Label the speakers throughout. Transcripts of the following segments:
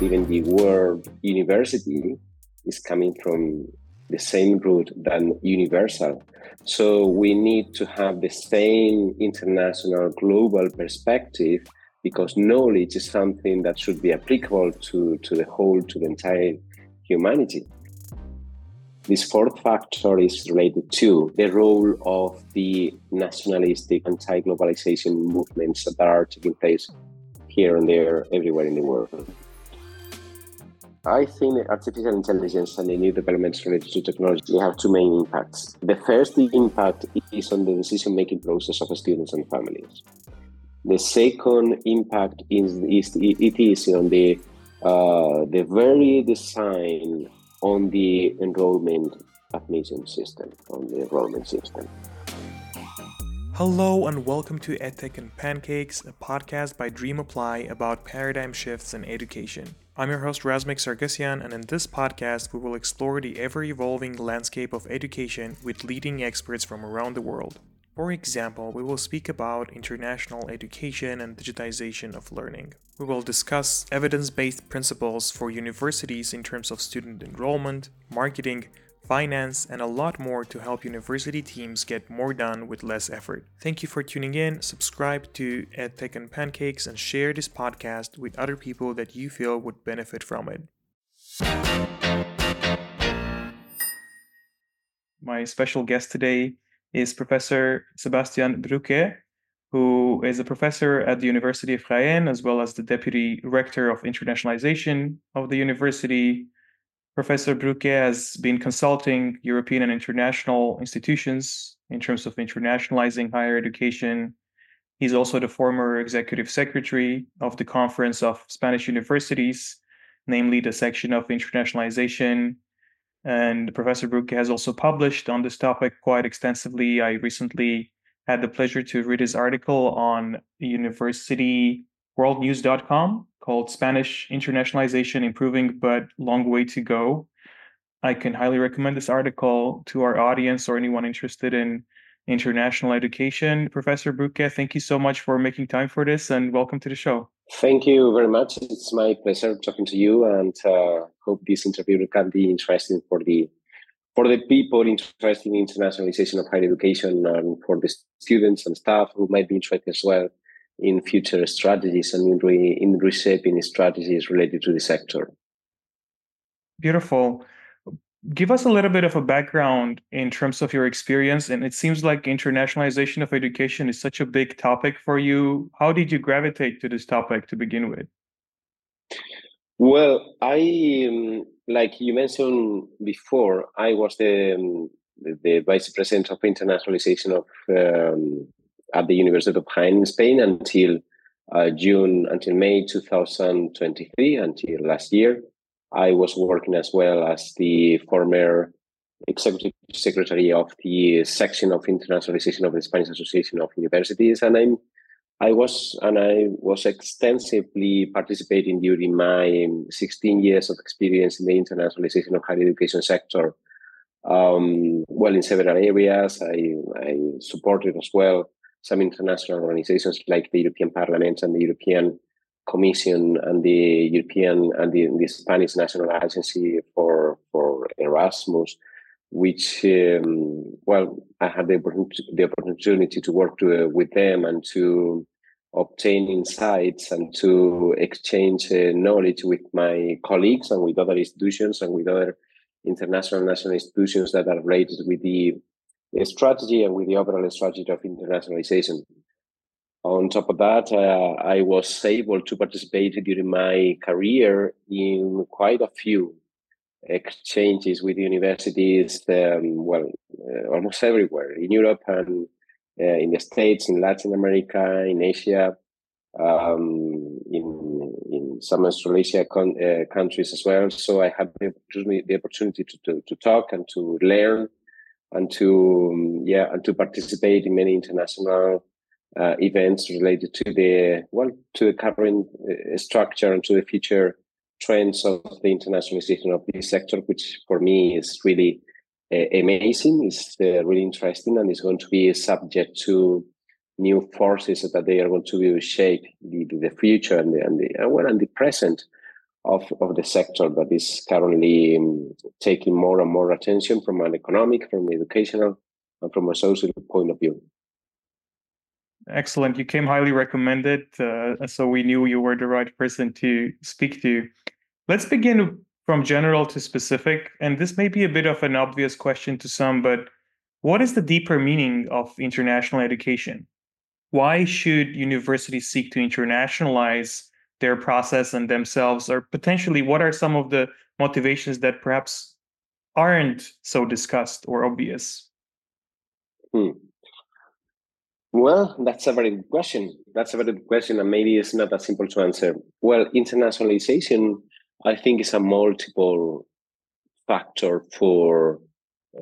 Speaker 1: even the word university is coming from the same root than universal. So we need to have the same international global perspective because knowledge is something that should be applicable to, to the whole, to the entire humanity. This fourth factor is related to the role of the nationalistic anti globalization movements that are taking place here and there, everywhere in the world. I think artificial intelligence and the new developments related to technology have two main impacts. The first impact is on the decision making process of students and families. The second impact is, is it is on the uh, the very design on the enrollment admission system, on the enrollment system.
Speaker 2: Hello and welcome to EdTech and Pancakes, a podcast by DreamApply about paradigm shifts in education. I'm your host Razmik Sargsyan, and in this podcast, we will explore the ever evolving landscape of education with leading experts from around the world. For example, we will speak about international education and digitization of learning. We will discuss evidence based principles for universities in terms of student enrollment, marketing, finance, and a lot more to help university teams get more done with less effort. Thank you for tuning in. Subscribe to EdTech and Pancakes and share this podcast with other people that you feel would benefit from it. My special guest today is Professor Sebastian Bruque, who is a professor at the University of Jaén, as well as the Deputy Rector of Internationalization of the university. Professor Bruque has been consulting European and international institutions in terms of internationalizing higher education. He's also the former executive secretary of the Conference of Spanish Universities, namely the section of internationalization and Professor Bruque has also published on this topic quite extensively. I recently had the pleasure to read his article on universityworldnews.com called Spanish Internationalization Improving but Long Way to Go. I can highly recommend this article to our audience or anyone interested in international education. Professor Bruque, thank you so much for making time for this and welcome to the show.
Speaker 1: Thank you very much. It's my pleasure talking to you, and uh, hope this interview can be interesting for the for the people interested in internationalization of higher education, and for the students and staff who might be interested as well in future strategies and in, re, in reshaping strategies related to the sector.
Speaker 2: Beautiful. Give us a little bit of a background in terms of your experience and it seems like internationalization of education is such a big topic for you. How did you gravitate to this topic to begin with?
Speaker 1: Well i um, like you mentioned before i was the um, the, the, vice president of internationalization of um, at the university of jaén in spain until uh, june until may 2023 until last year I was working as well as the former executive secretary of the section of internationalization of the Spanish Association of Universities, and I'm I was and I was extensively participating during my 16 years of experience in the internationalization of higher education sector. Um, well, in several areas, I, I supported as well some international organizations like the European Parliament and the European Commission and the European and the, the Spanish National Agency for for Erasmus, which um, well, I had the opportunity, the opportunity to work to, uh, with them and to obtain insights and to exchange uh, knowledge with my colleagues and with other institutions and with other international national institutions that are related with the strategy and with the overall strategy of internationalization. On top of that, uh, I was able to participate during my career in quite a few exchanges with universities, um, well, uh, almost everywhere in Europe and uh, in the States, in Latin America, in Asia, um, in in some Australasia con- uh, countries as well. So I had the opportunity, the opportunity to, to, to talk and to learn and to um, yeah and to participate in many international uh, events related to the well to the current uh, structure and to the future trends of the internationalization of this sector, which for me is really uh, amazing. It's uh, really interesting, and it's going to be subject to new forces that they are going to shape the, the future and the, and the uh, well and the present of, of the sector that is currently um, taking more and more attention from an economic, from an educational, and from a social point of view.
Speaker 2: Excellent. You came highly recommended, uh, so we knew you were the right person to speak to. Let's begin from general to specific. And this may be a bit of an obvious question to some, but what is the deeper meaning of international education? Why should universities seek to internationalize their process and themselves? Or potentially, what are some of the motivations that perhaps aren't so discussed or obvious?
Speaker 1: Hmm. Well, that's a very good question. That's a very good question, and maybe it's not that simple to answer. Well, internationalization, I think, is a multiple factor for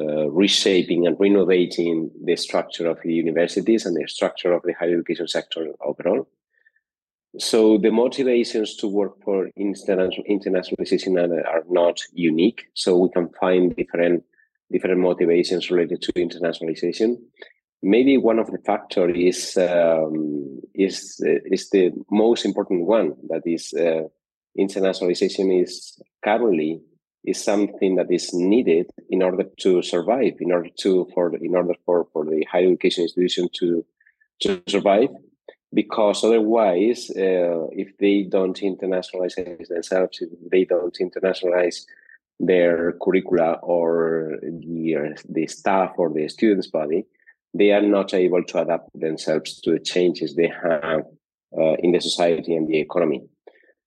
Speaker 1: uh, reshaping and renovating the structure of the universities and the structure of the higher education sector overall. So the motivations to work for international internationalization are, not unique. So we can find different different motivations related to internationalization. Maybe one of the factors is um, is is the most important one. That is, uh, internationalization is currently is something that is needed in order to survive, in order to for in order for for the higher education institution to to survive. Because otherwise, uh, if they don't internationalize themselves, if they don't internationalize their curricula or the, the staff or the students' body, they are not able to adapt themselves to the changes they have uh, in the society and the economy.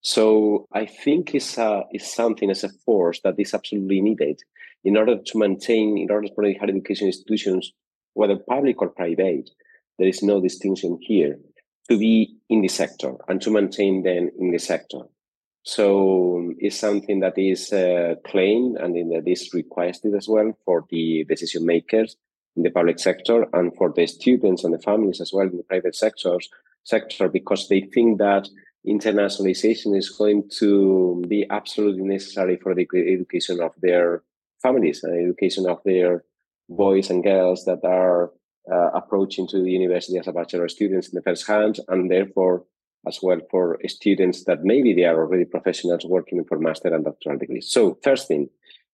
Speaker 1: So I think it's, a, it's something as a force that is absolutely needed in order to maintain, in order for the higher education institutions, whether public or private, there is no distinction here, to be in the sector and to maintain them in the sector. So it's something that is uh, claimed and that is requested as well for the decision makers in the public sector and for the students and the families as well in the private sectors sector because they think that internationalization is going to be absolutely necessary for the education of their families and education of their boys and girls that are uh, approaching to the university as a bachelor students in the first hand and therefore as well for students that maybe they are already professionals working for master and doctoral degrees. So first thing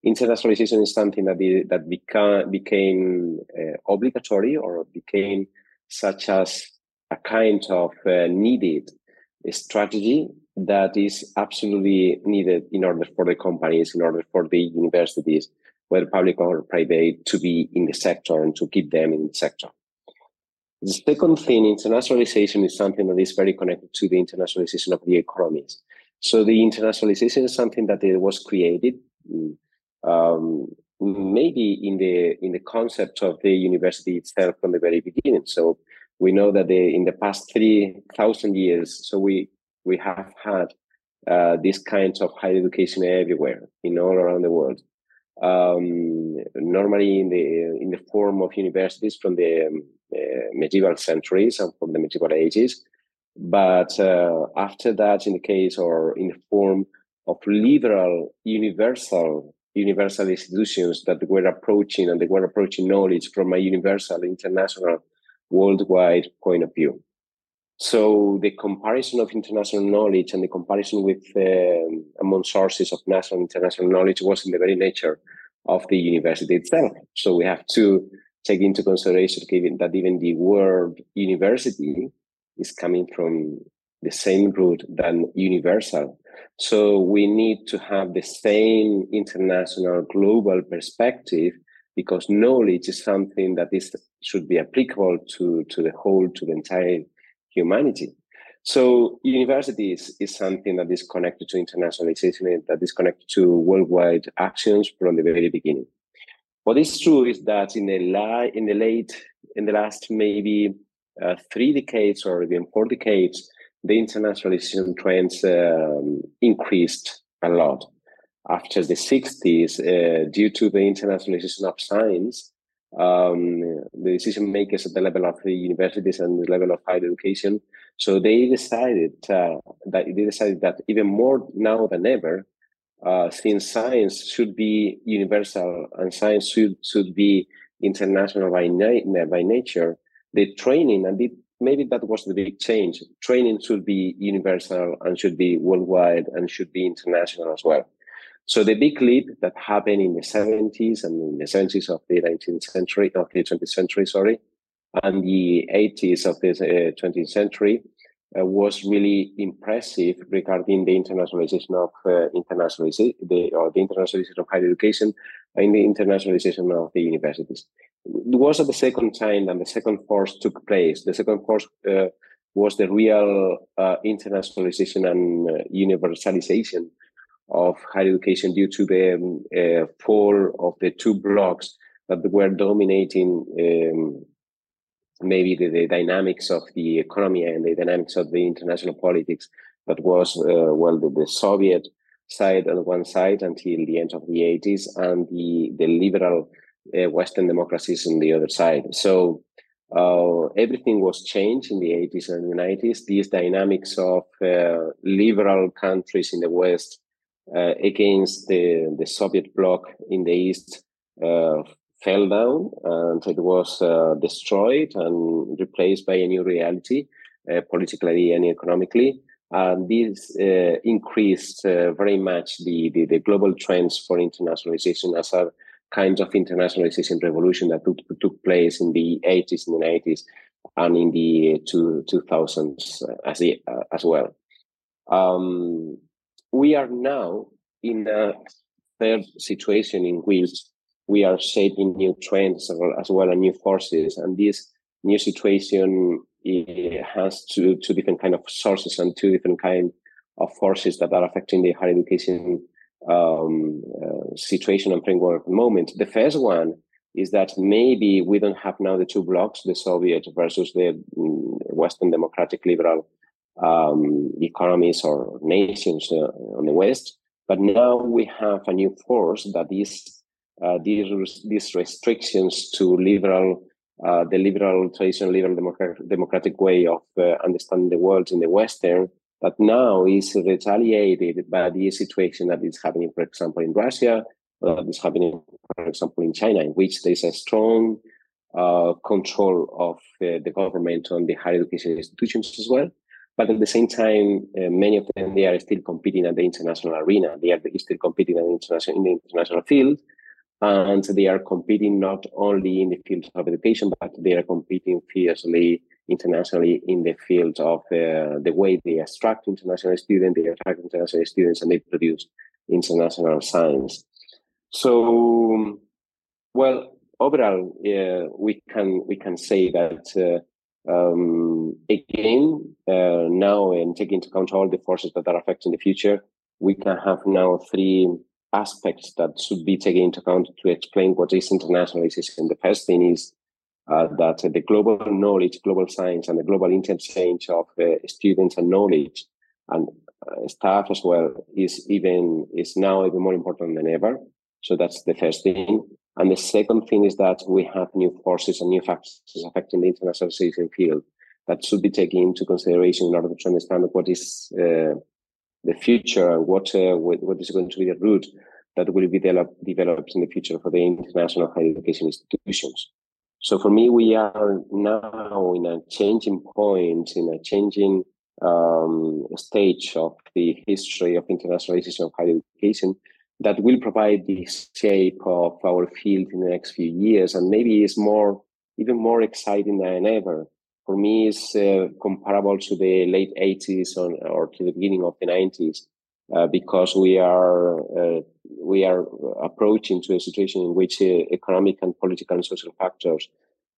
Speaker 1: internationalization is something that that became became uh, obligatory or became such as a kind of uh, needed strategy that is absolutely needed in order for the companies, in order for the universities, whether public or private, to be in the sector and to keep them in the sector. The second thing, internationalization is something that is very connected to the internationalization of the economies. So the internationalization is something that was created mm, um, maybe in the in the concept of the university itself from the very beginning. So we know that in the past three thousand years, so we we have had uh, this kind of higher education everywhere in all around the world. Um, normally in the in the form of universities from the uh, medieval centuries and from the medieval ages, but uh, after that, in the case or in the form of liberal universal universal institutions that were approaching and they were approaching knowledge from a universal, international, worldwide point of view. So the comparison of international knowledge and the comparison with um, among sources of national and international knowledge was in the very nature of the university itself. So we have to take into consideration given that even the word university is coming from the same root than universal. So we need to have the same international global perspective because knowledge is something that is should be applicable to, to the whole, to the entire humanity. So universities is something that is connected to internationalization, that is connected to worldwide actions from the very beginning. What is true is that in the la- in the late in the last maybe uh, three decades or even four decades, the internationalization trends um, increased a lot. After the 60s, uh, due to the internationalization of science, um, the decision makers at the level of the universities and the level of higher education, so they decided uh, that they decided that even more now than ever, uh, since science should be universal and science should should be international by, na- by nature, the training and the maybe that was the big change. Training should be universal and should be worldwide and should be international as well. So the big leap that happened in the 70s and in the 70s of the 19th century, of the 20th century, sorry, and the 80s of the uh, 20th century uh, was really impressive regarding the internationalization of uh, internationalization, the, or the internationalization of higher education and the internationalization of the universities. It was at the second time that the second force took place. The second force uh, was the real uh, internationalization and uh, universalization of higher education due to the um, fall of the two blocks that were dominating um, maybe the, the, dynamics of the economy and the dynamics of the international politics that was uh, well the, the, Soviet side on one side until the end of the 80s and the the liberal uh, Western democracies on the other side. So uh, everything was changed in the 80s and the 90s. These dynamics of uh, liberal countries in the West uh, against the, the Soviet bloc in the East uh, fell down and it was uh, destroyed and replaced by a new reality, uh, politically and economically. And this uh, increased uh, very much the, the, the, global trends for internationalization as a kind of internationalization revolution that took, took place in the 80s and the 90s and in the two, 2000s as, as well. Um, we are now in a third situation in which we are shaping new trends as well as new forces. And this new situation has two, two different kind of sources and two different kind of forces that are affecting the higher education um, uh, situation and framework moment. The first one is that maybe we don't have now the two blocks, the Soviet versus the mm, Western democratic liberal um, economies or nations uh, on the West. But now we have a new force that is uh, these these restrictions to liberal uh, the liberal traditional liberal democratic, democratic way of uh, understanding the world in the Western that now is retaliated by the situation that is happening, for example, in Russia, that is happening, for example, in China, in which there's a strong uh, control of uh, the government on the higher education institutions as well. But at the same time, uh, many of them they are still competing at the international arena. They are still competing at the international in the international field, and they are competing not only in the field of education, but they are competing fiercely internationally in the field of uh, the way they attract international students, they attract international students, and they produce international science. So, well, overall, uh, we can we can say that uh, um, again uh, now, and taking into account all the forces that are affecting the future, we can have now three aspects that should be taken into account to explain what is internationalization. The first thing is uh, that the global knowledge, global science, and the global interchange of uh, students and knowledge and uh, staff as well is even is now even more important than ever. So that's the first thing. And the second thing is that we have new forces and new factors affecting the internationalization field that should be taken into consideration in order to understand what is uh, the future and what, uh, what, is going to be the route that will be develop, developed in the future for the international higher education institutions. So for me, we are now in a changing point, in a changing um, stage of the history of internationalization of higher education that will provide the shape of our field in the next few years, and maybe is more, even more exciting than ever. For me is uh, comparable to the late 80s or, or, to the beginning of the 90s uh, because we are uh, we are approaching to a situation in which uh, economic and political and social factors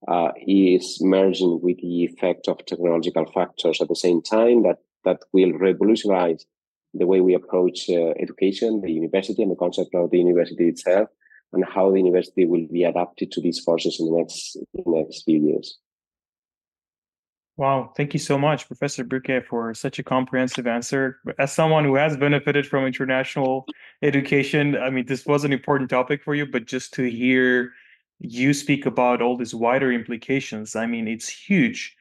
Speaker 1: uh, is merging with the effect of technological factors at the same time that that will revolutionize the way we approach uh, education, the university, and the concept of the university itself, and how the university will be adapted to these forces in the next in the next few years.
Speaker 2: Wow, thank you so much, Professor Bruque, for such a comprehensive answer. As someone who has benefited from international education, I mean, this was an important topic for you, but just to hear you speak about all these wider implications, I mean, it's huge.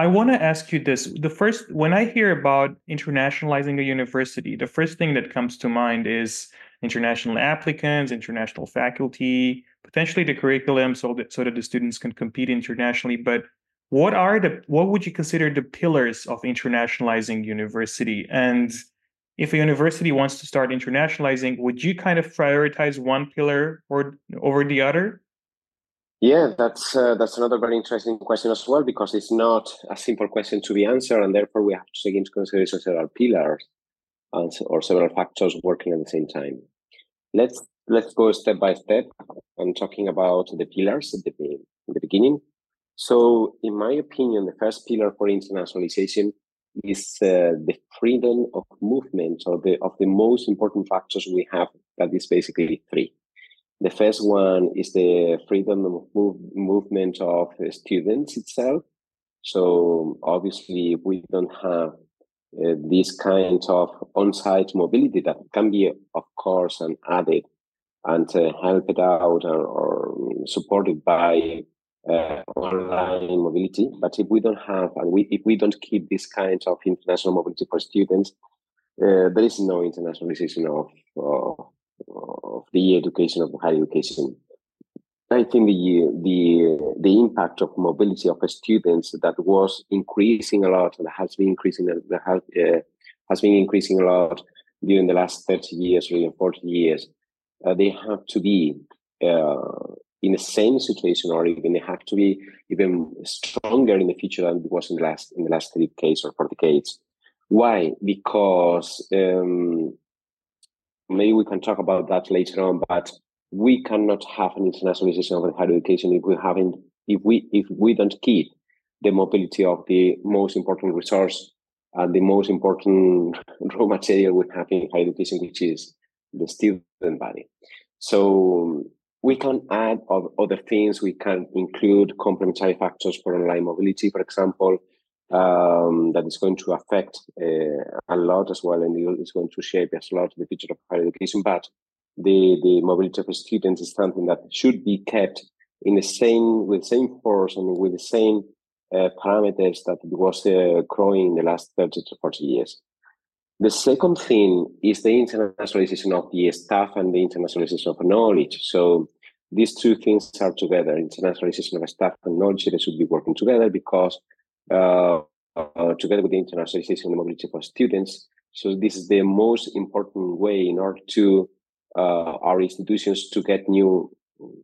Speaker 2: I want to ask you this. The first, when I hear about internationalizing a university, the first thing that comes to mind is international applicants, international faculty, potentially the curriculum so that, so that the students can compete internationally. But what are the what would you consider the pillars of internationalizing university and if a university wants to start internationalizing would you kind of prioritize one pillar or over the other
Speaker 1: yeah that's uh, that's another very interesting question as well because it's not a simple question to be answered and therefore we have to take into consideration several pillars and, or several factors working at the same time let's let's go step by step i'm talking about the pillars at the, the beginning so, in my opinion, the first pillar for internationalization is uh, the freedom of movement, or the of the most important factors we have. That is basically three. The first one is the freedom of move, movement of students itself. So obviously, we don't have uh, this kind of on-site mobility that can be, of course, an added and uh, helped out or, or supported by uh, online mobility. But if we don't have, and we, if we don't keep this kind of international mobility for students, uh, there is no internationalization of, of, of the education of higher education. I think the the the impact of mobility of students that was increasing a lot and has been increasing has, uh, has been increasing a lot during the last 30 years even 40 years. Uh, they have to be uh, in the same situation or even they have to be even stronger in the future than it was in the last in the last three decades or four decades. Why? Because um, maybe we can talk about that later on, but we cannot have an internationalization of higher education if we haven't if we if we don't keep the mobility of the most important resource and the most important raw material we have in higher education, which is the student body. So we can add other things. We can include complementary factors for online mobility, for example, um, that is going to affect uh, a lot as well, and it's going to shape a lot the future of higher education. But the, the mobility of students is something that should be kept in the same with the same force and with the same uh, parameters that it was uh, growing in the last 30 to 40 years. The second thing is the internationalization of the staff and the internationalization of knowledge. So these two things are together. Internationalization of staff and knowledge, they should be working together because together with the internationalization and the mobility for students. So this is the most important way in order to uh, our institutions to get new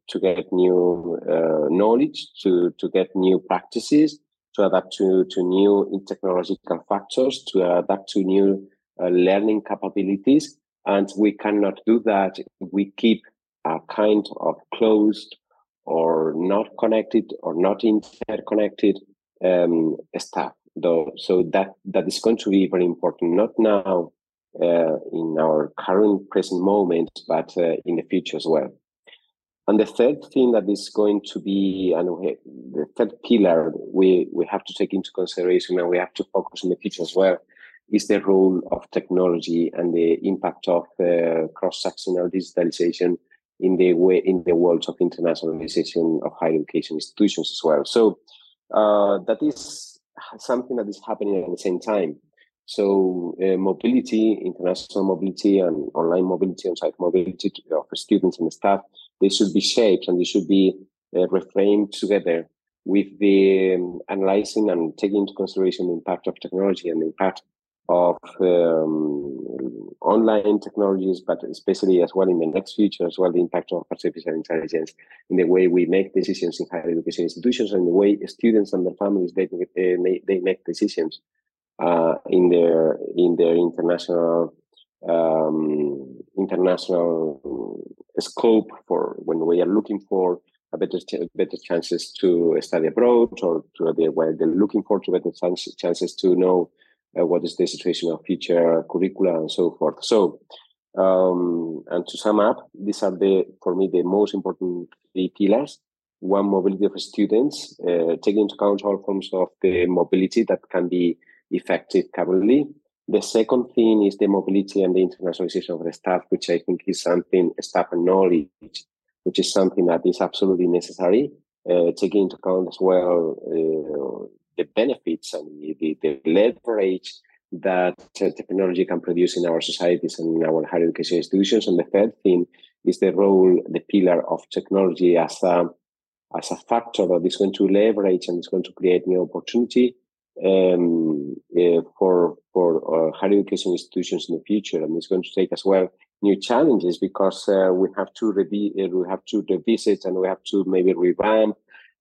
Speaker 1: to get new uh, knowledge, to to get new practices, to adapt to to new technological factors, to adapt to new uh, learning capabilities. And we cannot do that if we keep a kind of closed or not connected or not interconnected um, staff. Though, so that that is going to be very important, not now uh, in our current present moment, but uh, in the future as well. And the third thing that is going to be, and we, the third pillar we, we have to take into consideration and we have to focus in the future as well, is the role of technology and the impact of uh, cross-sectional digitalization in the way in the world of internationalization of higher education institutions as well. So uh, that is something that is happening at the same time. So uh, mobility, international mobility, and online mobility, and site mobility of students and staff, they should be shaped and they should be uh, reframed together with the um, analyzing and taking into consideration the impact of technology and the impact of um, online technologies, but especially as well in the next future as well, the impact of artificial intelligence in the way we make decisions in higher education institutions and the way students and their families they they make decisions uh, in their in their international um, international scope for when we are looking for a better better chances to study abroad or to the where they're looking for to better chances to know uh, what is the situation of future curricula and so forth. So, um, and to sum up, these are the for me the most important three pillars. One, mobility of students, uh, taking into account all forms of the mobility that can be effective currently. The second thing is the mobility and the internationalization of the staff, which I think is something, staff knowledge, which is something that is absolutely necessary, uh, taking into account as well uh, the benefits and the, the leverage that technology can produce in our societies and in our higher education institutions. And the third thing is the role, the pillar of technology as a as a factor that is going to leverage and is going to create new opportunity um, uh, for for uh, higher education institutions in the future, and it's going to take as well new challenges because uh, we have to revi- uh, we have to revisit and we have to maybe revamp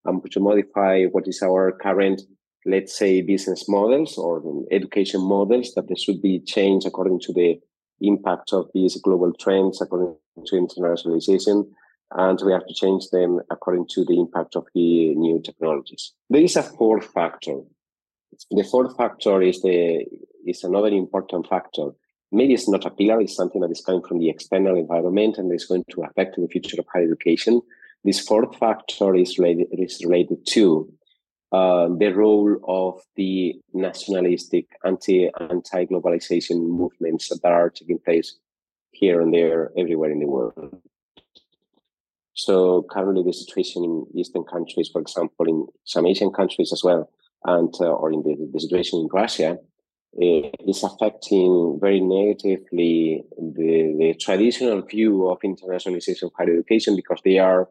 Speaker 1: and to modify what is our current let's say business models or education models that they should be changed according to the impact of these global trends according to internationalization and we have to change them according to the impact of the new technologies. There is a fourth factor. The fourth factor is the is another important factor. Maybe it's not a pillar, it's something that is coming from the external environment and is going to affect the future of higher education. This fourth factor is related, is related to uh, the role of the nationalistic anti anti globalization movements that are taking place here and there, everywhere in the world. So currently, the situation in Eastern countries, for example, in some Asian countries as well, and uh, or in the, the situation in Russia, is affecting very negatively the, the traditional view of internationalization of higher education because they are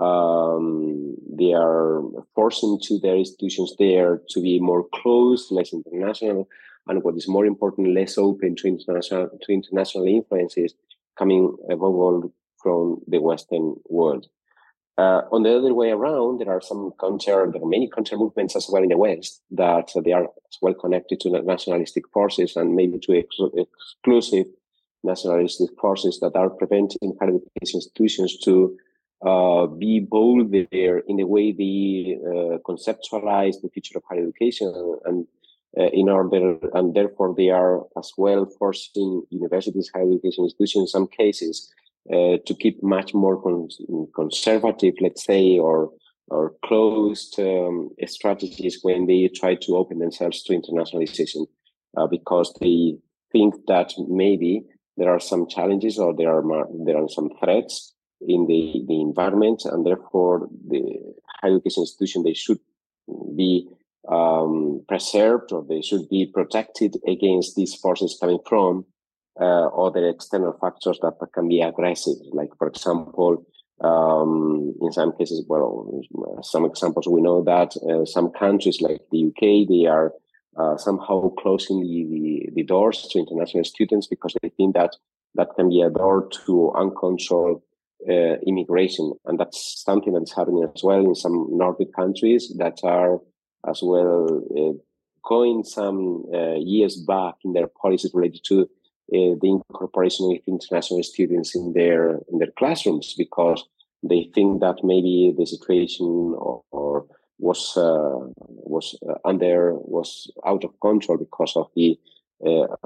Speaker 1: um, they are forcing to their institutions there to be more closed, less international, and what is more important, less open to international to international influences coming above all from the Western world. Uh, on the other way around, there are some counter, there are many counter movements as well in the West that uh, they are as well connected to nationalistic forces and maybe to ex- exclusive nationalistic forces that are preventing higher education institutions to uh, be bold there in the way they uh, conceptualize the future of higher education and uh, in order and therefore they are as well forcing universities higher education institutions in some cases uh, to keep much more con- conservative, let's say, or or closed um, strategies when they try to open themselves to internationalization, uh, because they think that maybe there are some challenges or there are there are some threats in the, the environment, and therefore the higher education institution they should be um, preserved or they should be protected against these forces coming from uh, other external factors that can be aggressive, like, for example, um, in some cases, well, some examples we know that uh, some countries like the UK, they are uh, somehow closing the, the, the, doors to international students because they think that that can be a door to uncontrolled uh, immigration. And that's something that's happening as well in some Nordic countries that are as well uh, going some uh, years back in their policies related to uh, the incorporation of international students in their in their classrooms because they think that maybe the situation or, or was uh, was uh, under was out of control because of the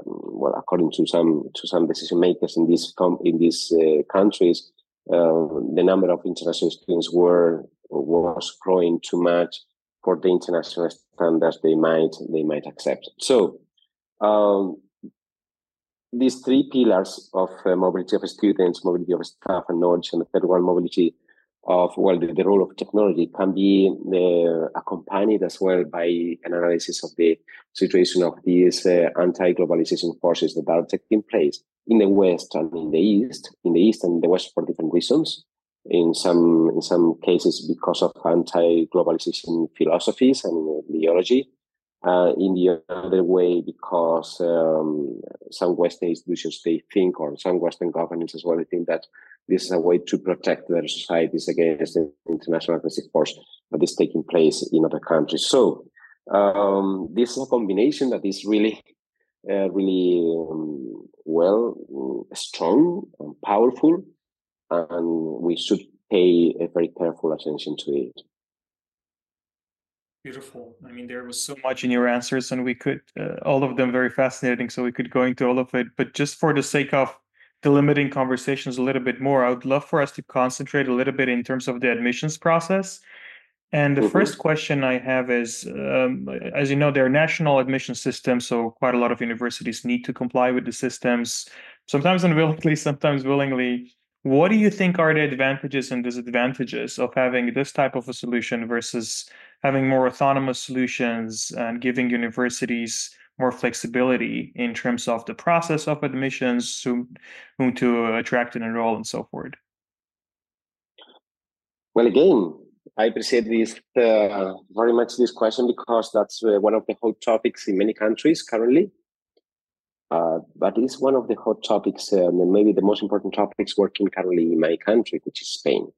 Speaker 1: well according to some to some decision makers in these com- in these countries the number of international students were was growing too much for the international standards they might they might accept. So um, these three pillars of uh, mobility of students, mobility of staff, and knowledge, and the third one, mobility of well, the, the role of technology can be uh, accompanied as well by an analysis of the situation of these uh, anti-globalization forces that are taking place in the West and in the East, in the East and the West for different reasons. In some in some cases, because of anti-globalization philosophies and ideology, uh, in the other way because um, some Western institutions they think, or some Western governments as well, they think that this is a way to protect their societies against the international aggressive force that is taking place in other countries. So um, this is a combination that is really, uh, really um, well, strong and powerful, and we should pay a very careful attention to it.
Speaker 2: Beautiful. I mean, there was so much in your answers, and we could, uh, all of them very fascinating. So we could go into all of it. But just for the sake of delimiting conversations a little bit more, I would love for us to concentrate a little bit in terms of the admissions process. And the mm-hmm. first question I have is um, as you know, there are national admission systems. So quite a lot of universities need to comply with the systems, sometimes unwillingly, sometimes willingly. What do you think are the advantages and disadvantages of having this type of a solution versus having more autonomous solutions and giving universities more flexibility in terms of the process of admissions, whom, whom to attract and enroll, and so forth?
Speaker 1: Well, again, I appreciate this uh, very much this question because that's uh, one of the hot topics in many countries currently. Uh, but it's one of the hot topics, and maybe the most important topics working currently in my country, which is Spain.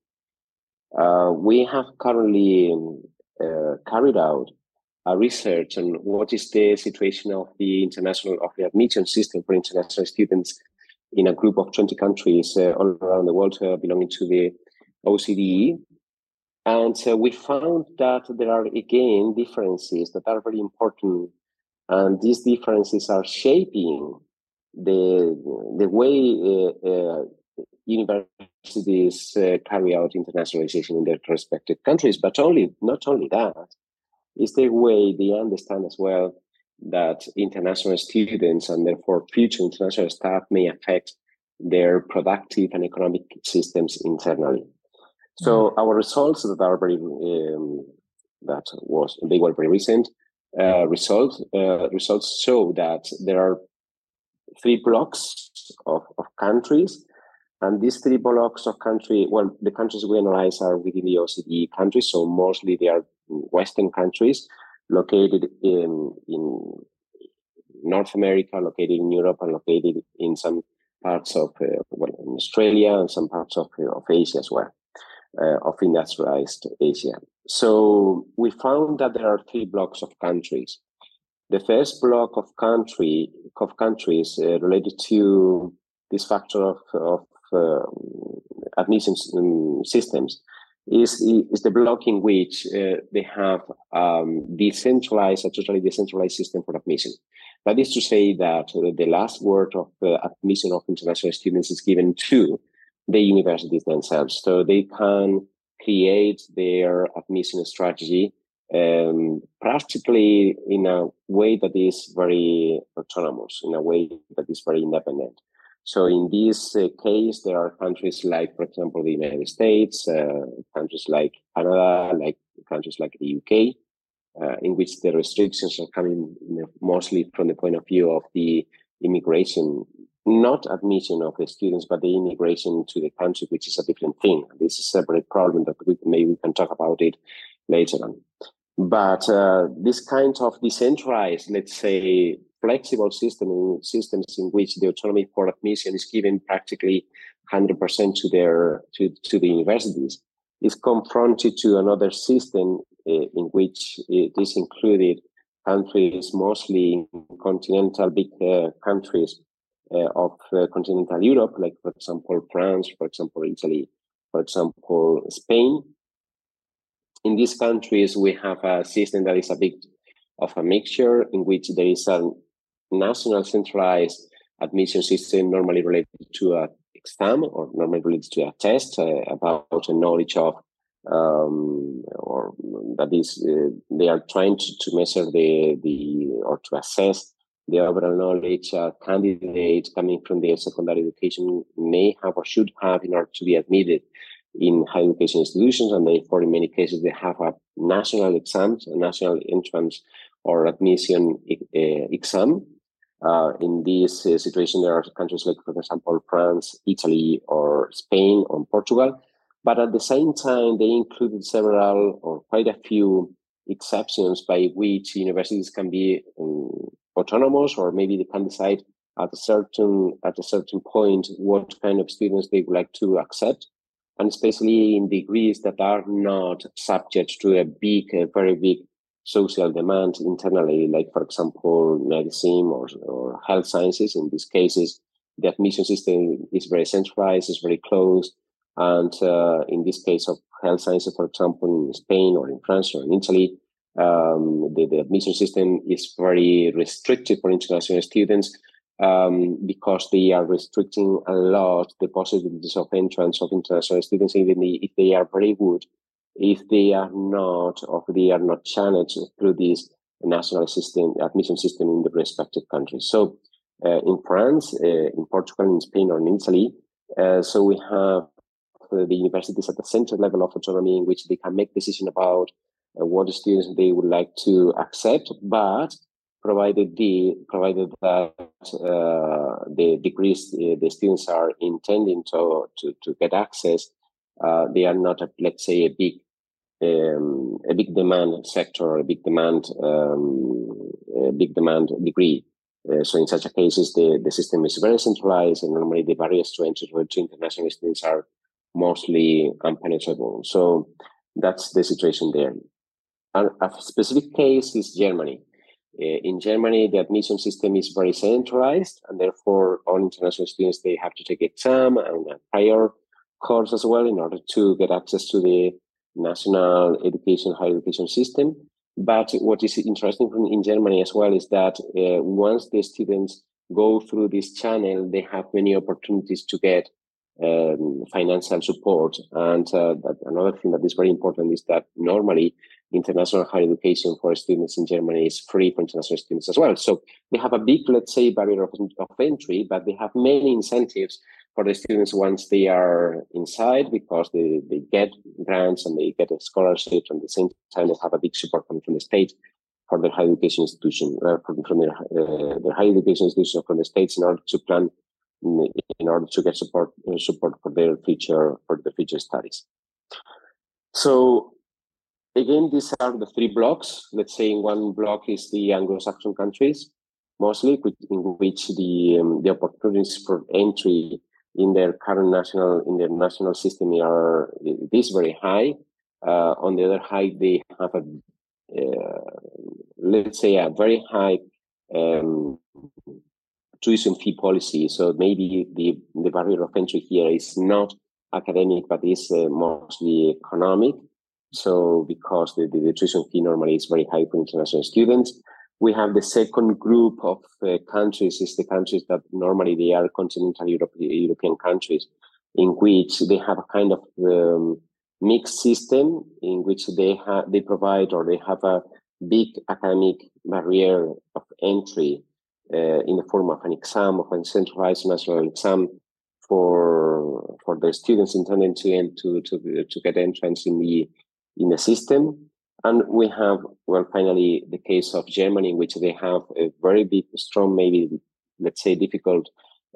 Speaker 1: Uh, we have currently uh, carried out a research on what is the situation of the international of the admission system for international students in a group of 20 countries uh, all around the world uh, belonging to the OCDE. And uh, we found that there are again differences that are very important, and these differences are shaping the the way uh, universities uh, carry out internationalization in their respective countries. But only not only that is the way they understand as well that international students and therefore future international staff may affect their productive and economic systems internally. So mm-hmm. our results that are very um, that was they were very recent uh, results uh, results show that there are three blocks of, of countries and these three blocks of country, well, the countries we analyze are within the OECD countries, so mostly they are Western countries located in in North America, located in Europe, and located in some parts of uh, well, in Australia and some parts of, uh, of Asia as well, uh, of industrialized Asia. So we found that there are three blocks of countries. The first block of country of countries uh, related to this factor of, of uh, admission um, systems is, is the block in which uh, they have um, decentralized, a totally decentralized system for admission. That is to say that the last word of uh, admission of international students is given to the universities themselves. So they can create their admission strategy um, practically in a way that is very autonomous, in a way that is very independent. So in this uh, case, there are countries like, for example, the United States, uh, countries like Canada, like countries like the UK, uh, in which the restrictions are coming mostly from the point of view of the immigration, not admission of the students, but the immigration to the country, which is a different thing. This is a separate problem that we maybe we can talk about it later on. But uh, this kind of decentralized, let's say, flexible system systems in which the autonomy for admission is given practically 100% to their to, to the universities is confronted to another system uh, in which it is included countries mostly continental big uh, countries of uh, continental Europe, like for example France, for example Italy, for example Spain. In these countries, we have a system that is a bit of a mixture in which there is a national centralized admission system normally related to a exam or normally related to a test uh, about a knowledge of um, or that is uh, they are trying to, to measure the the or to assess the overall knowledge a candidate coming from the secondary education may have or should have in order to be admitted in higher education institutions and therefore in many cases they have a national exam a national entrance or admission uh, exam uh, in this uh, situation, there are countries like, for example, France, Italy, or Spain, or Portugal. But at the same time, they included several or quite a few exceptions by which universities can be um, autonomous, or maybe they can decide at a certain at a certain point what kind of students they would like to accept, and especially in degrees that are not subject to a big, a very big social demands internally, like, for example, medicine or, or health sciences. In these cases, the admission system is very centralized, is very closed. And uh, in this case of health sciences, for example, in Spain or in France or in Italy, um, the, the, admission system is very restrictive for international students um, because they are restricting a lot the possibilities of entrance of international students, even if they are very good if they are not or they are not challenged through this national system admission system in the respective countries. So uh, in France, uh, in Portugal, in Spain, or in Italy, uh, so we have uh, the universities at the center level of autonomy in which they can make decision about what students they would like to accept, but provided the provided that uh, the degrees the students are intending to to, to get access, they are not, a, let's say, a big um, a big demand sector, a big demand, um, a big demand degree. Uh, so in such a cases, the, the system is very centralized, and normally the barriers to entry to international students are mostly unpenetrable. So that's the situation there. A, a specific case is Germany. Uh, in Germany, the admission system is very centralized, and therefore all international students they have to take exam and a prior course as well in order to get access to the national education, higher education system. But what is interesting in Germany as well is that uh, once the students go through this channel, they have many opportunities to get um, financial support. And uh, another thing that is very important is that normally international higher education for students in Germany is free for international students as well. So they have a big, let's say, barrier of, of entry, but they have many incentives for the students once they are inside because they, they get grants and they get scholarships and at the same time they have a big support coming from the state for their higher education institution, uh, from, from their, uh, their higher education institution from the states in order to plan in, in order to get support uh, support for their future for the future studies. So again, these are the three blocks. Let's say in one block is the Anglo-Saxon countries, mostly in which the um, the opportunities for entry in their current national in their national system are this very high. Uh, on the other hand, they have a uh, let's say a very high um, tuition fee policy. So maybe the the barrier of entry here is not academic, but is uh, mostly economic. So because the, the, tuition fee normally is very high for international students, we have the second group of uh, countries is the countries that normally they are continental Europe, European countries, in which they have a kind of um, mixed system in which they have they provide or they have a big academic barrier of entry uh, in the form of an exam of a centralized national exam for for the students intending to to to to get entrance in the in the system. And we have, well, finally, the case of Germany, which they have a very big, strong, maybe, let's say, difficult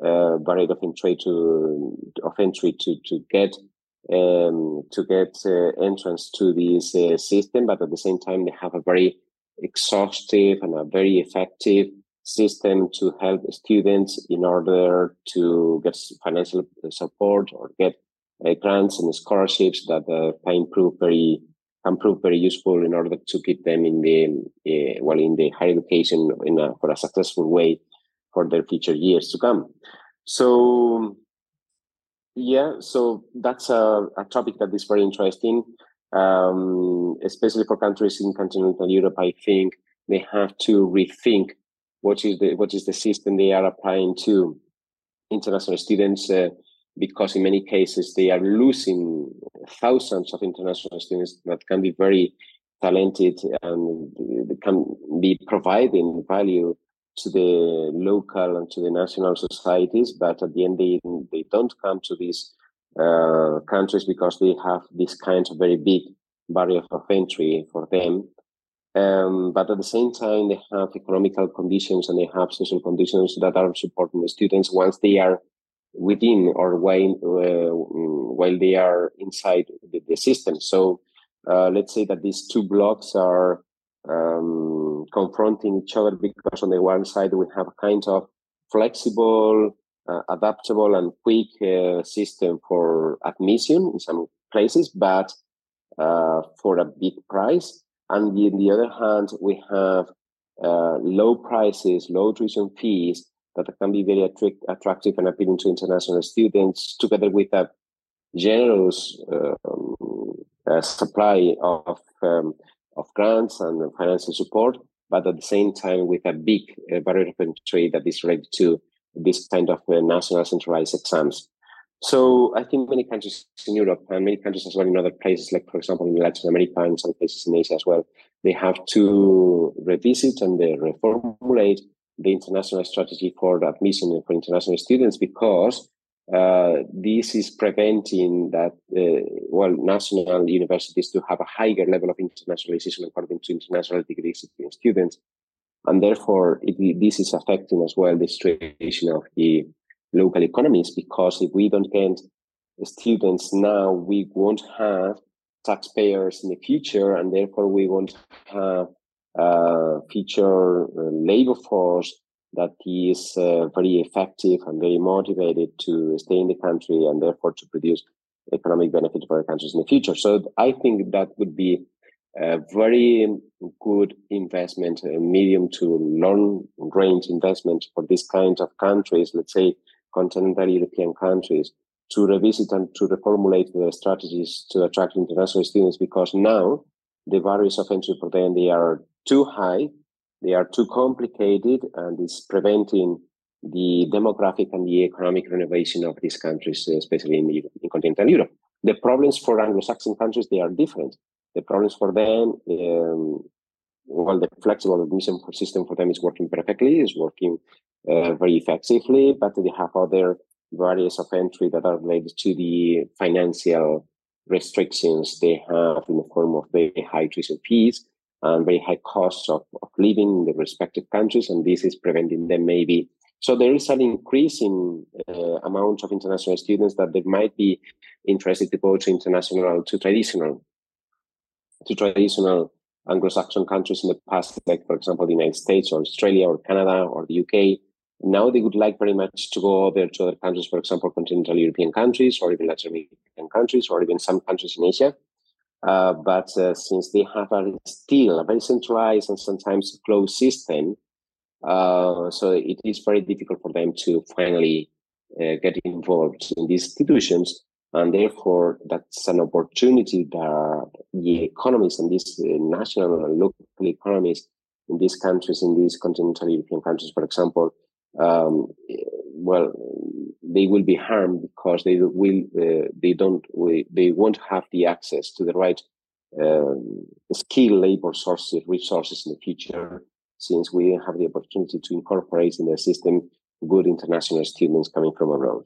Speaker 1: uh, barrier of entry to of entry to to get um, to get uh, entrance to this uh, system, but at the same time, they have a very exhaustive and a very effective system to help students in order to get financial support or get uh, grants and scholarships that uh, can improve very can prove very useful in order to keep them in the uh, well in the higher education in a, for a successful way for their future years to come. So yeah, so that's a, a topic that is very interesting, um, especially for countries in continental Europe. I think they have to rethink what is the what is the system they are applying to international students. Uh, because in many cases they are losing thousands of international students that can be very talented and can be providing value to the local and to the national societies, but at the end they, they don't come to these uh, countries because they have this kind of very big barrier of entry for them. Um, but at the same time, they have economical conditions and they have social conditions that are supporting the students once they are within or while uh, while they are inside the, the system. So uh, let's say that these two blocks are um, confronting each other because on the one side we have kind of flexible, uh, adaptable, and quick uh, system for admission in some places, but uh, for a big price. And on the other hand, we have uh, low prices, low tuition fees, that can be very attractive and appealing to international students, together with a generous um, uh, supply of um, of grants and financial support, but at the same time with a big uh, barrier of entry that is related to this kind of uh, national centralized exams. So I think many countries in Europe and many countries as well in other places, like for example in Latin America and some places in Asia as well, they have to revisit and they reformulate the international strategy for admission for international students because uh, this is preventing that uh, well national universities to have a higher level of internationalization according to international degree students. And therefore it, this is affecting as well the situation of the local economies because if we don't get students now we won't have taxpayers in the future, and therefore we won't have a future uh, labor force that is uh, very effective and very motivated to stay in the country and therefore to produce economic benefit for the countries in the future. So I think that would be a very good investment, a medium to long range investment for these kinds of countries, let's say continental European countries, to revisit and to reformulate their strategies to attract international students because now the barriers of entry for them they are too high, they are too complicated, and it's preventing the demographic and the economic renovation of these countries, especially in, in continental Europe. The problems for Anglo-Saxon countries they are different. The problems for them, um, well, the flexible admission system for them is working perfectly, is working uh, very effectively, but they have other barriers of entry that are related to the financial restrictions they have in the form of very high tuition fees and very high costs of, of living in the respective countries, and this is preventing them maybe. So there is an increasing uh, amount of international students that they might be interested to go to international, to traditional, to traditional Anglo-Saxon countries in the past, like for example the United States or Australia or Canada or the UK, now they would like very much to go over to other countries, for example, continental European countries or even Latin American countries or even some countries in Asia. Uh, but uh, since they have a, still a very centralized and sometimes closed system, uh, so it is very difficult for them to finally uh, get involved in these institutions. And therefore, that's an opportunity that the economies and these uh, national and local economies in these countries, in these continental European countries, for example, um, well, they will be harmed because they will uh, they don't they won't have the access to the right um, skill labor sources resources in the future since we have the opportunity to incorporate in the system good international students coming from abroad.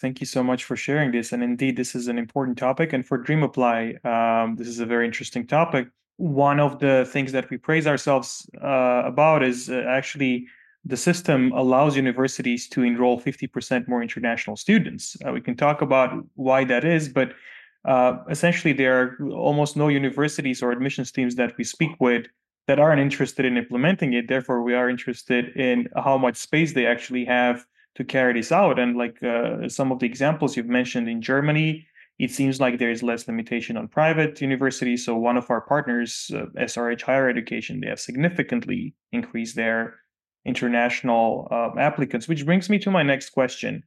Speaker 2: Thank you so much for sharing this. And indeed, this is an important topic. And for DreamApply, um, this is a very interesting topic. One of the things that we praise ourselves uh, about is uh, actually the system allows universities to enroll 50% more international students. Uh, we can talk about why that is, but uh, essentially, there are almost no universities or admissions teams that we speak with that aren't interested in implementing it. Therefore, we are interested in how much space they actually have to carry this out. And like uh, some of the examples you've mentioned in Germany, it seems like there is less limitation on private universities. So one of our partners, uh, SRH Higher Education, they have significantly increased their international uh, applicants, which brings me to my next question.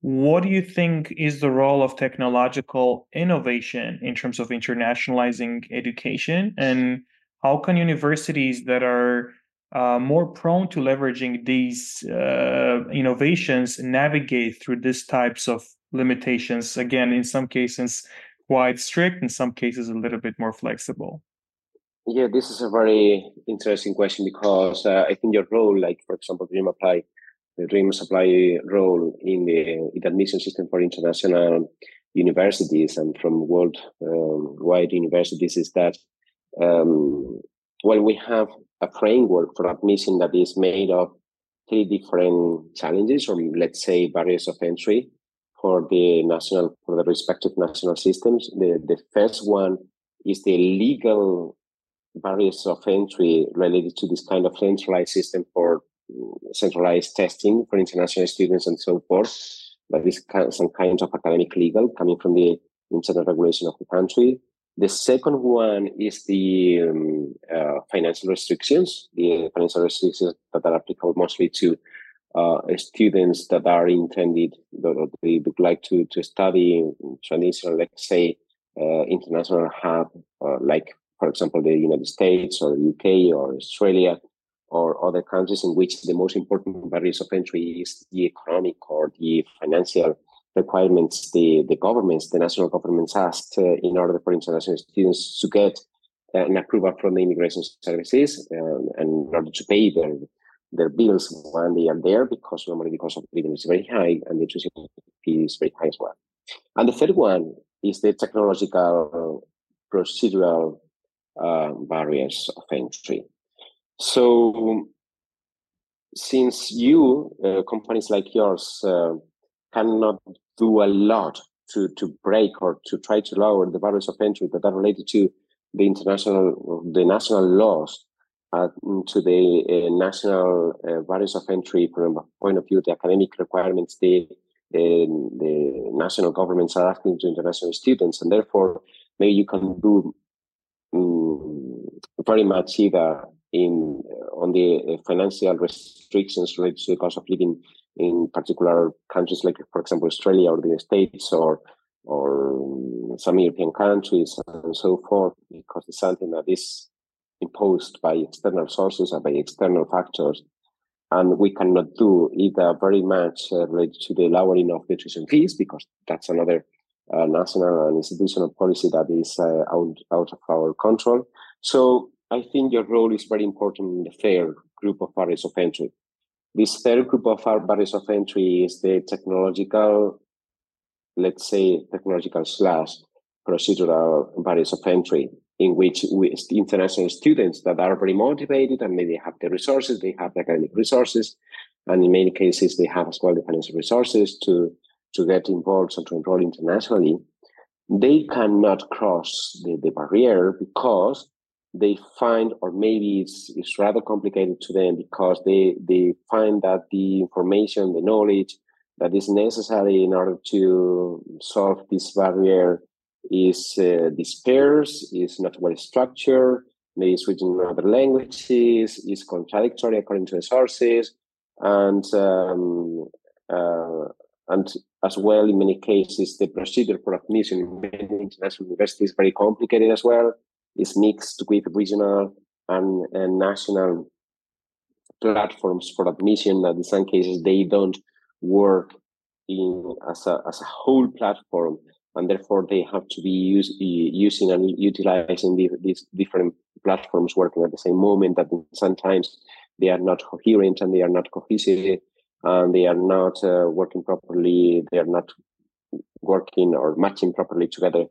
Speaker 2: What do you think is the role of technological innovation in terms of internationalizing education? And how can universities that are uh, more prone to leveraging these uh, innovations navigate through these types of limitations? Again, in some cases, quite strict, in some cases, a little bit more flexible.
Speaker 1: Yeah, this is a very interesting question because uh, I think your role, like for example, DreamApply, the DreamApply role in the, in the admission system for international universities and from worldwide um, universities is that um, well, we have a framework for admission that is made of three different challenges, or let's say barriers of entry for the national for the respective national systems. The the first one is the legal barriers of entry related to this kind of centralized system for mm, centralized testing for international students and so forth. That is some kind of academic legal coming from the internal regulation of the country. The second one is the um, uh, financial restrictions, the financial restrictions that are applicable mostly to uh, students that are intended, that they would like to, to study traditional, let's say, uh, international hub, uh, like for example, the United States or UK or Australia or other countries in which the most important barriers of entry is the economic or the financial requirements the, the governments, the national governments asked uh, in order for international students to get an approval from the immigration services um, and in order to pay their their bills when they are there because normally the cost of living is very high and the tuition fee is very high as well. And the third one is the technological procedural uh, barriers of entry. So, since you, uh, companies like yours, uh, cannot do a lot to, to break or to try to lower the barriers of entry that are related to the international, the national laws uh, to the uh, national uh, barriers of entry from a point of view, the academic requirements the, the, the national governments are asking to international students, and therefore maybe you can do um, very much either in on the financial restrictions related to the cost of living in particular countries like, for example, Australia or the States or or some European countries and so forth, because it's something that is imposed by external sources and by external factors. And we cannot do either very much uh, related to the lowering of the tuition fees, because that's another uh, national and institutional policy that is uh, out, out of our control. So I think your role is very important in the third group of barriers of entry. This third group of barriers of entry is the technological, let's say, technological slash procedural barriers of entry in which we, international students that are very motivated and maybe have the resources, they have the academic resources, and in many cases they have as well the financial resources to to get involved and to enroll internationally. They cannot cross the, the barrier because they find, or maybe it's, it's rather complicated to them because they they find that the information, the knowledge that is necessary in order to solve this barrier is uh, dispersed, is not well structured, maybe switching in other languages, is contradictory according to the sources, and um, uh, and as well in many cases the procedure for admission in many international universities is very complicated as well. It's mixed with regional and, and national platforms for admission that in some cases they don't work in as a, as a whole platform and therefore they have to be use, using and utilizing the, these different platforms working at the same moment that sometimes they are not coherent and they are not cohesive and they are not uh, working properly they are not working or matching properly together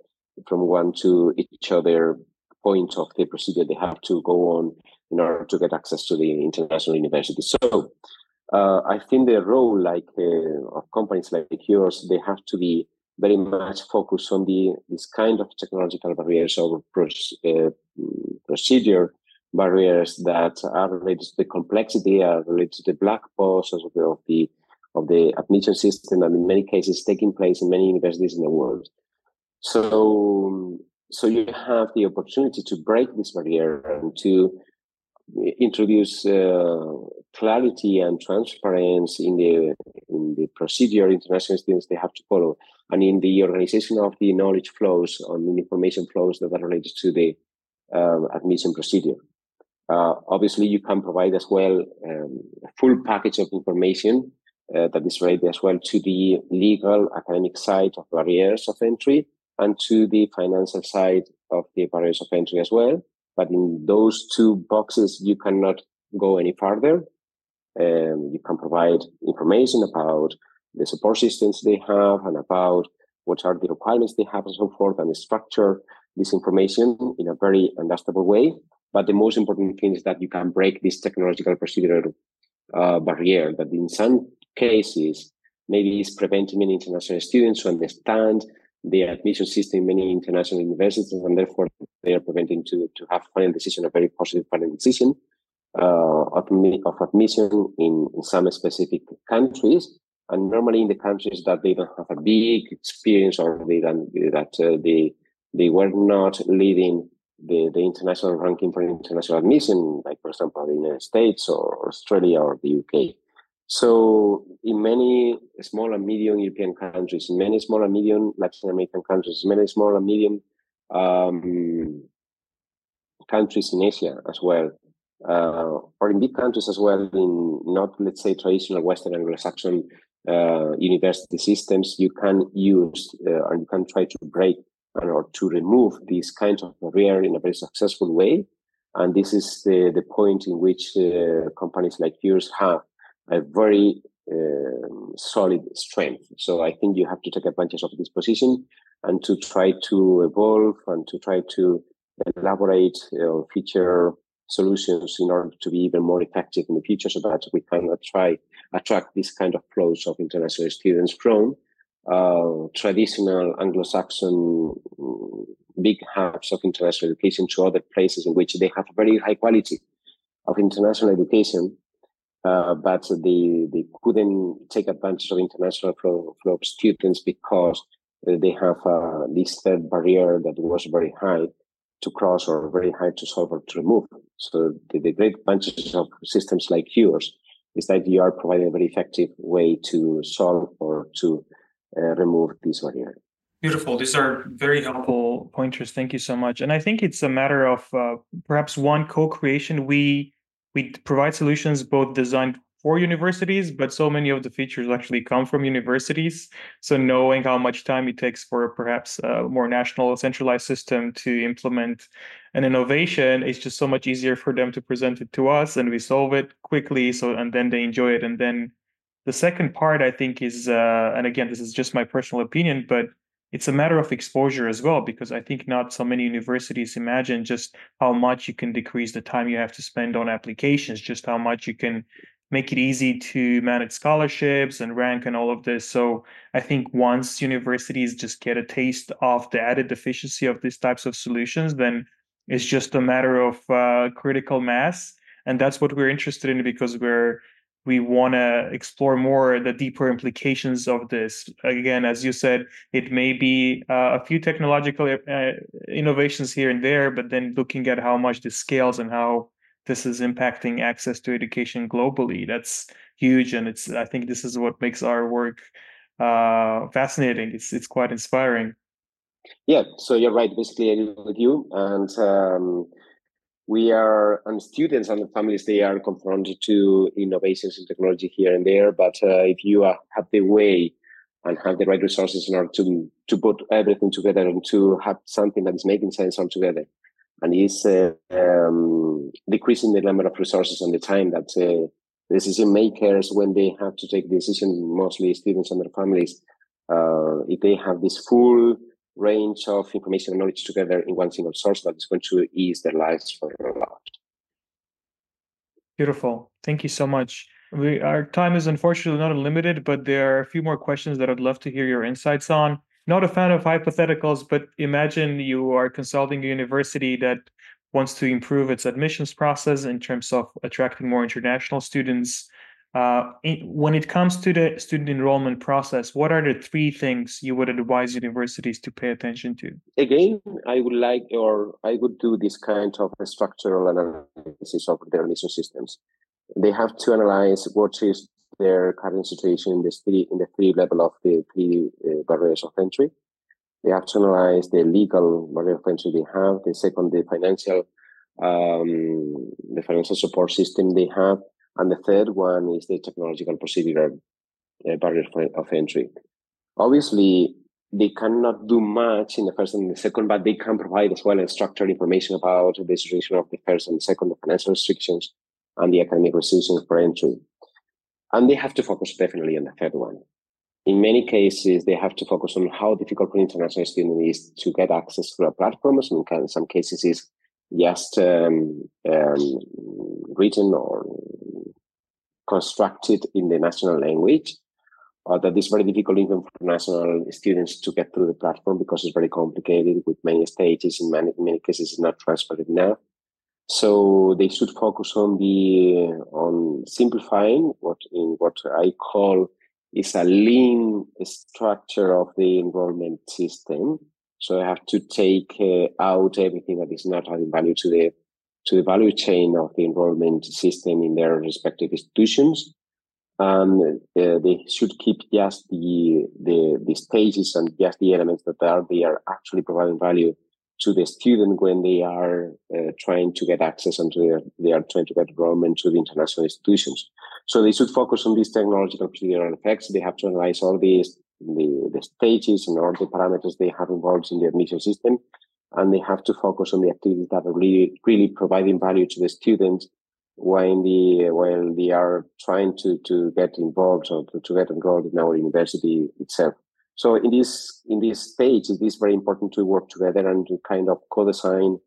Speaker 1: from one to each other point of the procedure. They have to go on in order to get access to the international university. So uh, i think the role like uh, of companies like yours they have to be very much focused on the this kind of technological barriers or uh, procedure barriers that are related to the complexity, are related to the black box of the, of the of the admission system, and in many cases taking place in many universities in the world. So, so you have the opportunity to break this barrier and to introduce uh, clarity and transparency in the in the procedure international students they have to follow and in the organization of the knowledge flows and information flows that are related to the um, admission procedure. Uh, obviously, you can provide as well um, a full package of information uh, that is related as well to the legal academic side of barriers of entry and to the financial side of the barriers of entry as well. But in those two boxes, you cannot go any further. Um, you can provide information about the support systems they have and about what are the requirements they have and so forth and structure this information in a very understandable way. But the most important thing is that you can break this technological procedural uh, barrier that in some cases maybe is preventing many international students to understand the admission system in many international universities and therefore they are preventing to, to have final decision, a very positive final decision uh, of, admission in, in some specific countries. And normally in the countries that they don't have a big experience or they don't, that uh, they they were not leading the, the international ranking for international admission, like for example the United States or Australia or the UK. So in many small and medium European countries, in many small and medium Latin American countries, many small and medium um, countries in Asia as well, uh, or in big countries as well, in not let's say traditional Western Anglo-Saxon uh, university systems, you can use uh, or you can try to break or to remove these kinds of barrier in a very successful way. And this is the, the point in which uh, companies like yours have a very um, solid strength. So I think you have to take advantage of this position and to try to evolve and to try to elaborate uh, feature solutions in order to be even more effective in the future so that we can try attract this kind of flows of international students from traditional Anglo-Saxon mm, big hubs of international education to other places in which they have very high quality of international education, uh, but they, they couldn't take advantage of international flow, flow of students because they have uh, this third barrier that was very high to cross or very high to solve or to remove. So the, the great advantages of systems like yours is that you are providing a very effective way to solve or to remove this barrier.
Speaker 2: Beautiful. These are very helpful pointers. Thank you so much. And I think it's a matter of uh, perhaps one co-creation. We we provide solutions both designed for universities, but so many of the features actually come from universities. So knowing how much time it takes for perhaps a more national centralized system to implement an innovation, it's just so much easier for them to present it to us and we solve it quickly. So and then they enjoy it. And then the second part, I think, is uh, and again, this is just my personal opinion, but it's a matter of exposure as well because i think not so many universities imagine just how much you can decrease the time you have to spend on applications just how much you can make it easy to manage scholarships and rank and all of this. So I think once universities just get a taste of the added efficiency of these types of solutions, then it's just a matter of uh, critical mass. And that's what we're interested in because we're we want to explore more the deeper implications of this. Again, as you said, it may be uh, a few technological uh, innovations here and there, but then looking at how much this scales and how this is impacting access to education globally. That's huge, and it's I think this is what makes our work uh, fascinating. It's it's quite inspiring.
Speaker 1: Yeah, so you're right. Basically, I agree with you, and um, we are and students and families they are confronted to innovations in technology here and there. But uh, if you uh, have the way and have the right resources in order to to put everything together and to have something that is making sense altogether and is uh, um, decreasing the number of resources and the time that uh, decision makers, when they have to take decisions, mostly students and their families, uh, if they have this full range of information and knowledge together in one single source, that is going to ease their lives for a lot.
Speaker 2: Beautiful. Thank you so much. We, our time is unfortunately not unlimited, but there are a few more questions that I'd love to hear your insights on not a fan of hypotheticals, but imagine you are consulting a university that wants to improve its admissions process in terms of attracting more international students. Uh, when it comes to the student enrollment process, what are the three things you would advise universities to pay attention to?
Speaker 1: Again, I would like, or I would do this kind of structural analysis of their admission systems. They have to analyze what is their current situation in the three in the three level of the three uh, barriers of entry. They have to analyze the legal barrier of entry they have. The second, the financial um, the financial support system they have, and the third one is the technological procedural uh, barrier of entry. Obviously, they cannot do much in the first and the second, but they can provide as well structured information about the situation of the first and second, the financial restrictions, and the academic restrictions for entry. And they have to focus definitely on the third one. In many cases, they have to focus on how difficult for international students is to get access to a platform. So in some cases, is just um, um, written or constructed in the national language. Uh, that is very difficult even for national students to get through the platform because it's very complicated with many stages. In many, many cases, it's not transparent enough. So they should focus on the on simplifying what in what I call is a lean structure of the enrollment system. So I have to take uh, out everything that is not adding value to the to the value chain of the enrollment system in their respective institutions. And uh, they should keep just the, the the stages and just the elements that are they are actually providing value to the student when they are uh, trying to get access and to they are trying to get enrollment to the international institutions. So they should focus on these technological procedural effects. They have to analyze all these the, the stages and all the parameters they have involved in the admission system. And they have to focus on the activities that are really, really providing value to the students when the while they are trying to, to get involved or to, to get enrolled in our university itself. So in this in this stage, it is very important to work together and to kind of co-design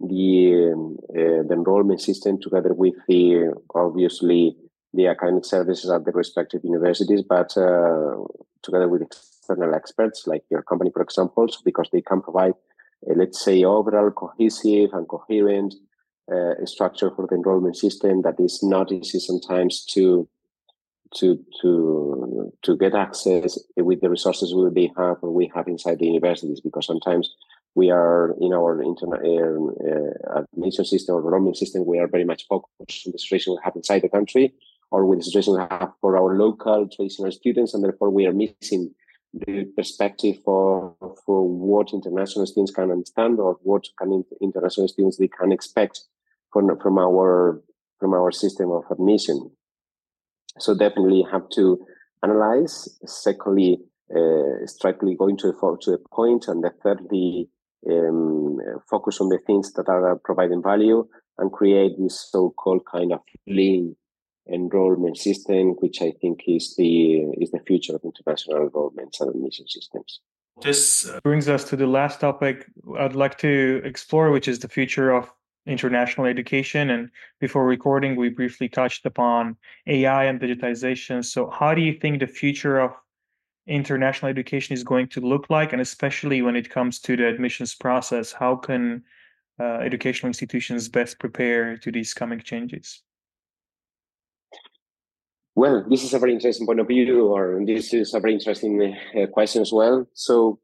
Speaker 1: the um, uh, the enrollment system together with the obviously the academic services at the respective universities, but uh, together with external experts like your company, for example, because they can provide, uh, let's say, overall cohesive and coherent uh, structure for the enrollment system that is not easy sometimes to to to to get access with the resources we have or we have inside the universities because sometimes we are in our internet uh, admission system or enrollment system we are very much focused on the situation we have inside the country or with the situation we have for our local traditional students and therefore we are missing the perspective for for what international students can understand or what can international students they can expect from from our from our system of admission so definitely have to analyze. Secondly, uh, strictly going to a, to the point, and the thirdly, um, focus on the things that are providing value and create this so-called kind of lean enrollment system, which I think is the is the future of international enrollments and admission systems.
Speaker 2: This brings us to the last topic I'd like to explore, which is the future of international education. And before recording, we briefly touched upon AI and digitization. So, how do you think the future of international education is going to look like? And especially when it comes to the admissions process, how can uh, educational institutions best prepare to these coming changes?
Speaker 1: Well, this is a very interesting point of view, or this is a very interesting uh, question as well. So,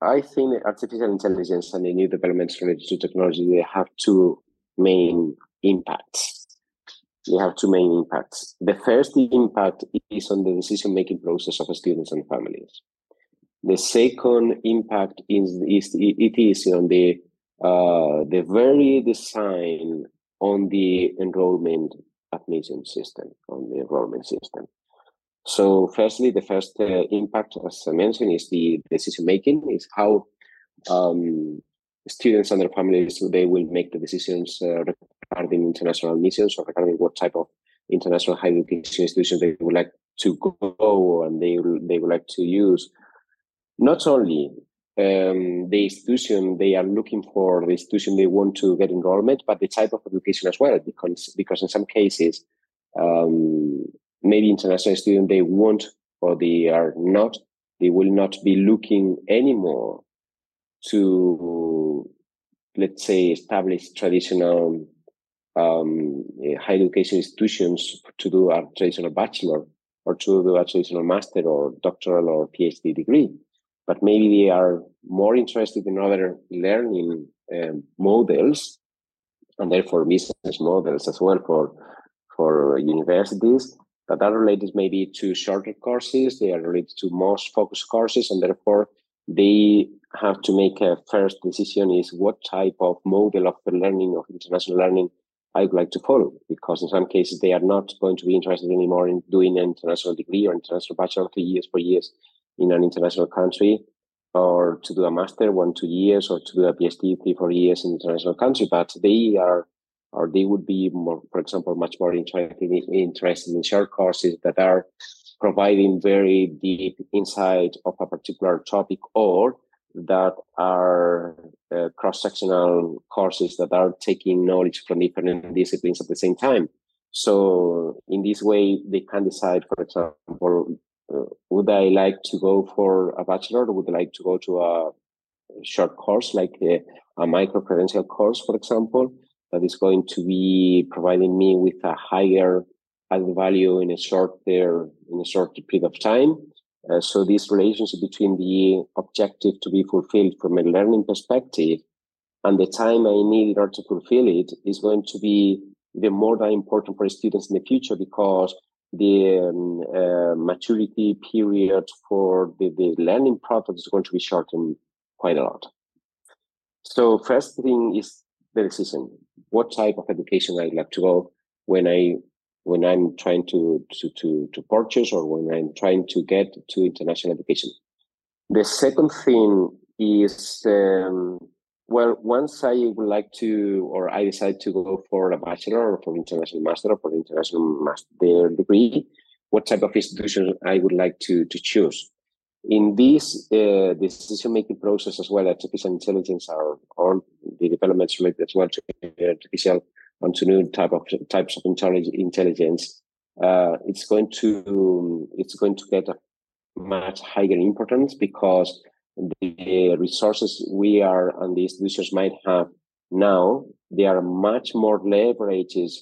Speaker 1: I think artificial intelligence and the new developments related to technology they have two main impacts. They have two main impacts. The first impact is on the decision making process of students and families. The second impact is, is it is on the uh, the very design on the enrollment admission system, on the enrollment system. So, firstly, the first uh, impact, as I mentioned, is the decision making. Is how um, students and their families they will make the decisions uh, regarding international missions or regarding what type of international higher education institutions they would like to go and they they would like to use. Not only um, the institution they are looking for, the institution they want to get enrollment, but the type of education as well, because because in some cases. Um, maybe international students they won't or they are not they will not be looking anymore to let's say establish traditional um, higher education institutions to do a traditional bachelor or to do a traditional master or doctoral or phd degree but maybe they are more interested in other learning um, models and therefore business models as well for for universities that are related maybe to shorter courses, they are related to most focused courses, and therefore they have to make a first decision is what type of model of the learning of international learning I would like to follow, because in some cases they are not going to be interested anymore in doing an international degree or international bachelor three years, four years in an international country, or to do a master one, two years, or to do a PhD three, four years in international country, but they are or they would be more, for example, much more interested in, interested in short courses that are providing very deep insight of a particular topic or that are uh, cross-sectional courses that are taking knowledge from different disciplines at the same time. So in this way, they can decide, for example, would I like to go for a bachelor or would I like to go to a short course like a, a micro-credential course, for example, that is going to be providing me with a higher added value in a shorter in a short period of time. Uh, so this relationship between the objective to be fulfilled from a learning perspective and the time I need in order to fulfill it is going to be even more than important for students in the future because the um, uh, maturity period for the, the learning product is going to be shortened quite a lot. So first thing is the decision what type of education I'd like to go when I when I'm trying to to to, to purchase or when I'm trying to get to international education. The second thing is um, well, once I would like to, or I decide to go for a bachelor or for international master or for international master degree, what type of institution I would like to to choose in this uh, decision-making process as well, artificial intelligence are all the developments related as well to artificial and to new type of types of intelligence. Uh, it's going to it's going to get a
Speaker 3: much higher importance because the resources we are and the institutions might have now, they are much more leverages,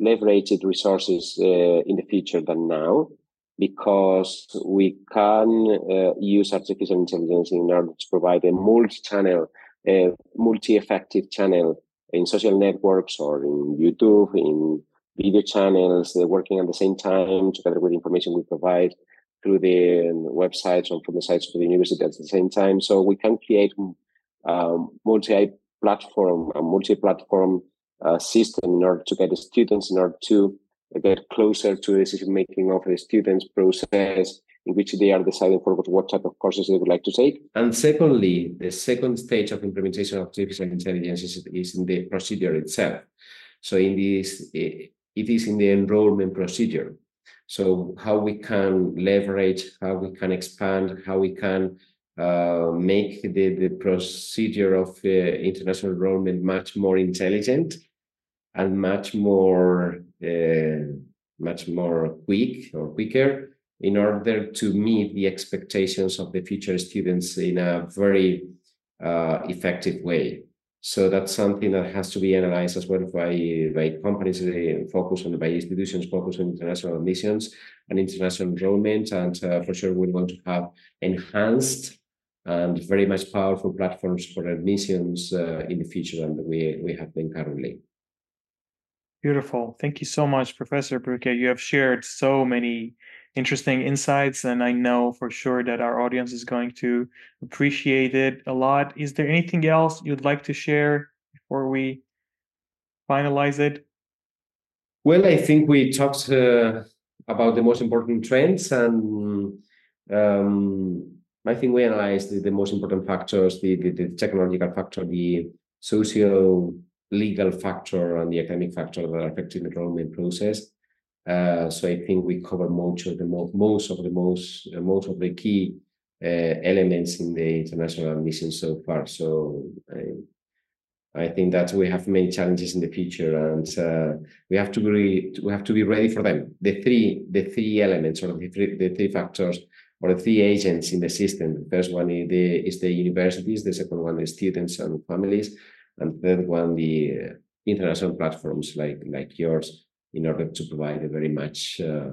Speaker 3: leveraged resources uh, in the future than now because we can uh, use artificial intelligence in order to provide a multi-channel, multi-effective channel in social networks or in YouTube, in video channels, uh, working at the same time together with information we provide through the websites and from the sites of the university at the same time. So we can create um, multi-platform, a multi-platform uh, system in order to get the students, in order to get closer to the decision making of the students process in which they are deciding for what type of courses they would like to take.
Speaker 1: And secondly, the second stage of implementation of artificial intelligence is, is in the procedure itself. So in this, it is in the enrollment procedure. So how we can leverage, how we can expand, how we can uh, make the, the procedure of uh, international enrollment much more intelligent and much more uh, much more quick or quicker in order to meet the expectations of the future students in a very uh, effective way. So that's something that has to be analyzed as well by, by companies uh, focus on, by institutions focus on international admissions and international enrollment. And uh, for sure, we want to have enhanced and very much powerful platforms for admissions uh, in the future than we, we have been currently.
Speaker 2: Beautiful. Thank you so much, Professor Bruque. You have shared so many interesting insights, and I know for sure that our audience is going to appreciate it a lot. Is there anything else you'd like to share before we finalize it?
Speaker 1: Well, I think we talked uh, about the most important trends, and um, I think we analyzed the, the most important factors the, the, the technological factor, the social legal factor and the academic factor that are affecting the enrollment process. Uh, so I think we cover most of the mo- most of the most uh, most of the key uh, elements in the international mission so far. So I, I think that we have many challenges in the future, and uh, we have to be we have to be ready for them. The three the three elements or the three, the three factors or the three agents in the system. The first one is the, is the universities. The second one is students and families and the third one the uh, international platforms like like yours in order to provide a very much uh,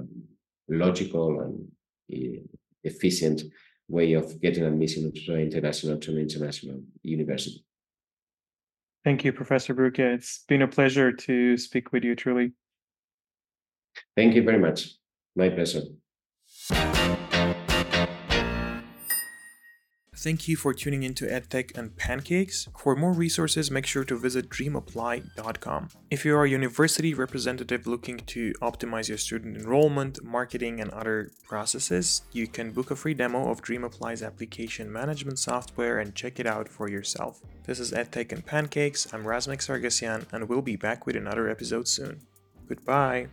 Speaker 1: logical and uh, efficient way of getting admission to an international to an international university.
Speaker 2: Thank you, Professor Bruque. It's been a pleasure to speak with you, truly.
Speaker 1: Thank you very much. My pleasure.
Speaker 2: Thank you for tuning into EdTech and Pancakes. For more resources, make sure to visit dreamapply.com. If you are a university representative looking to optimize your student enrollment, marketing, and other processes, you can book a free demo of DreamApply's application management software and check it out for yourself. This is EdTech and Pancakes. I'm Razmik Sargassian, and we'll be back with another episode soon. Goodbye.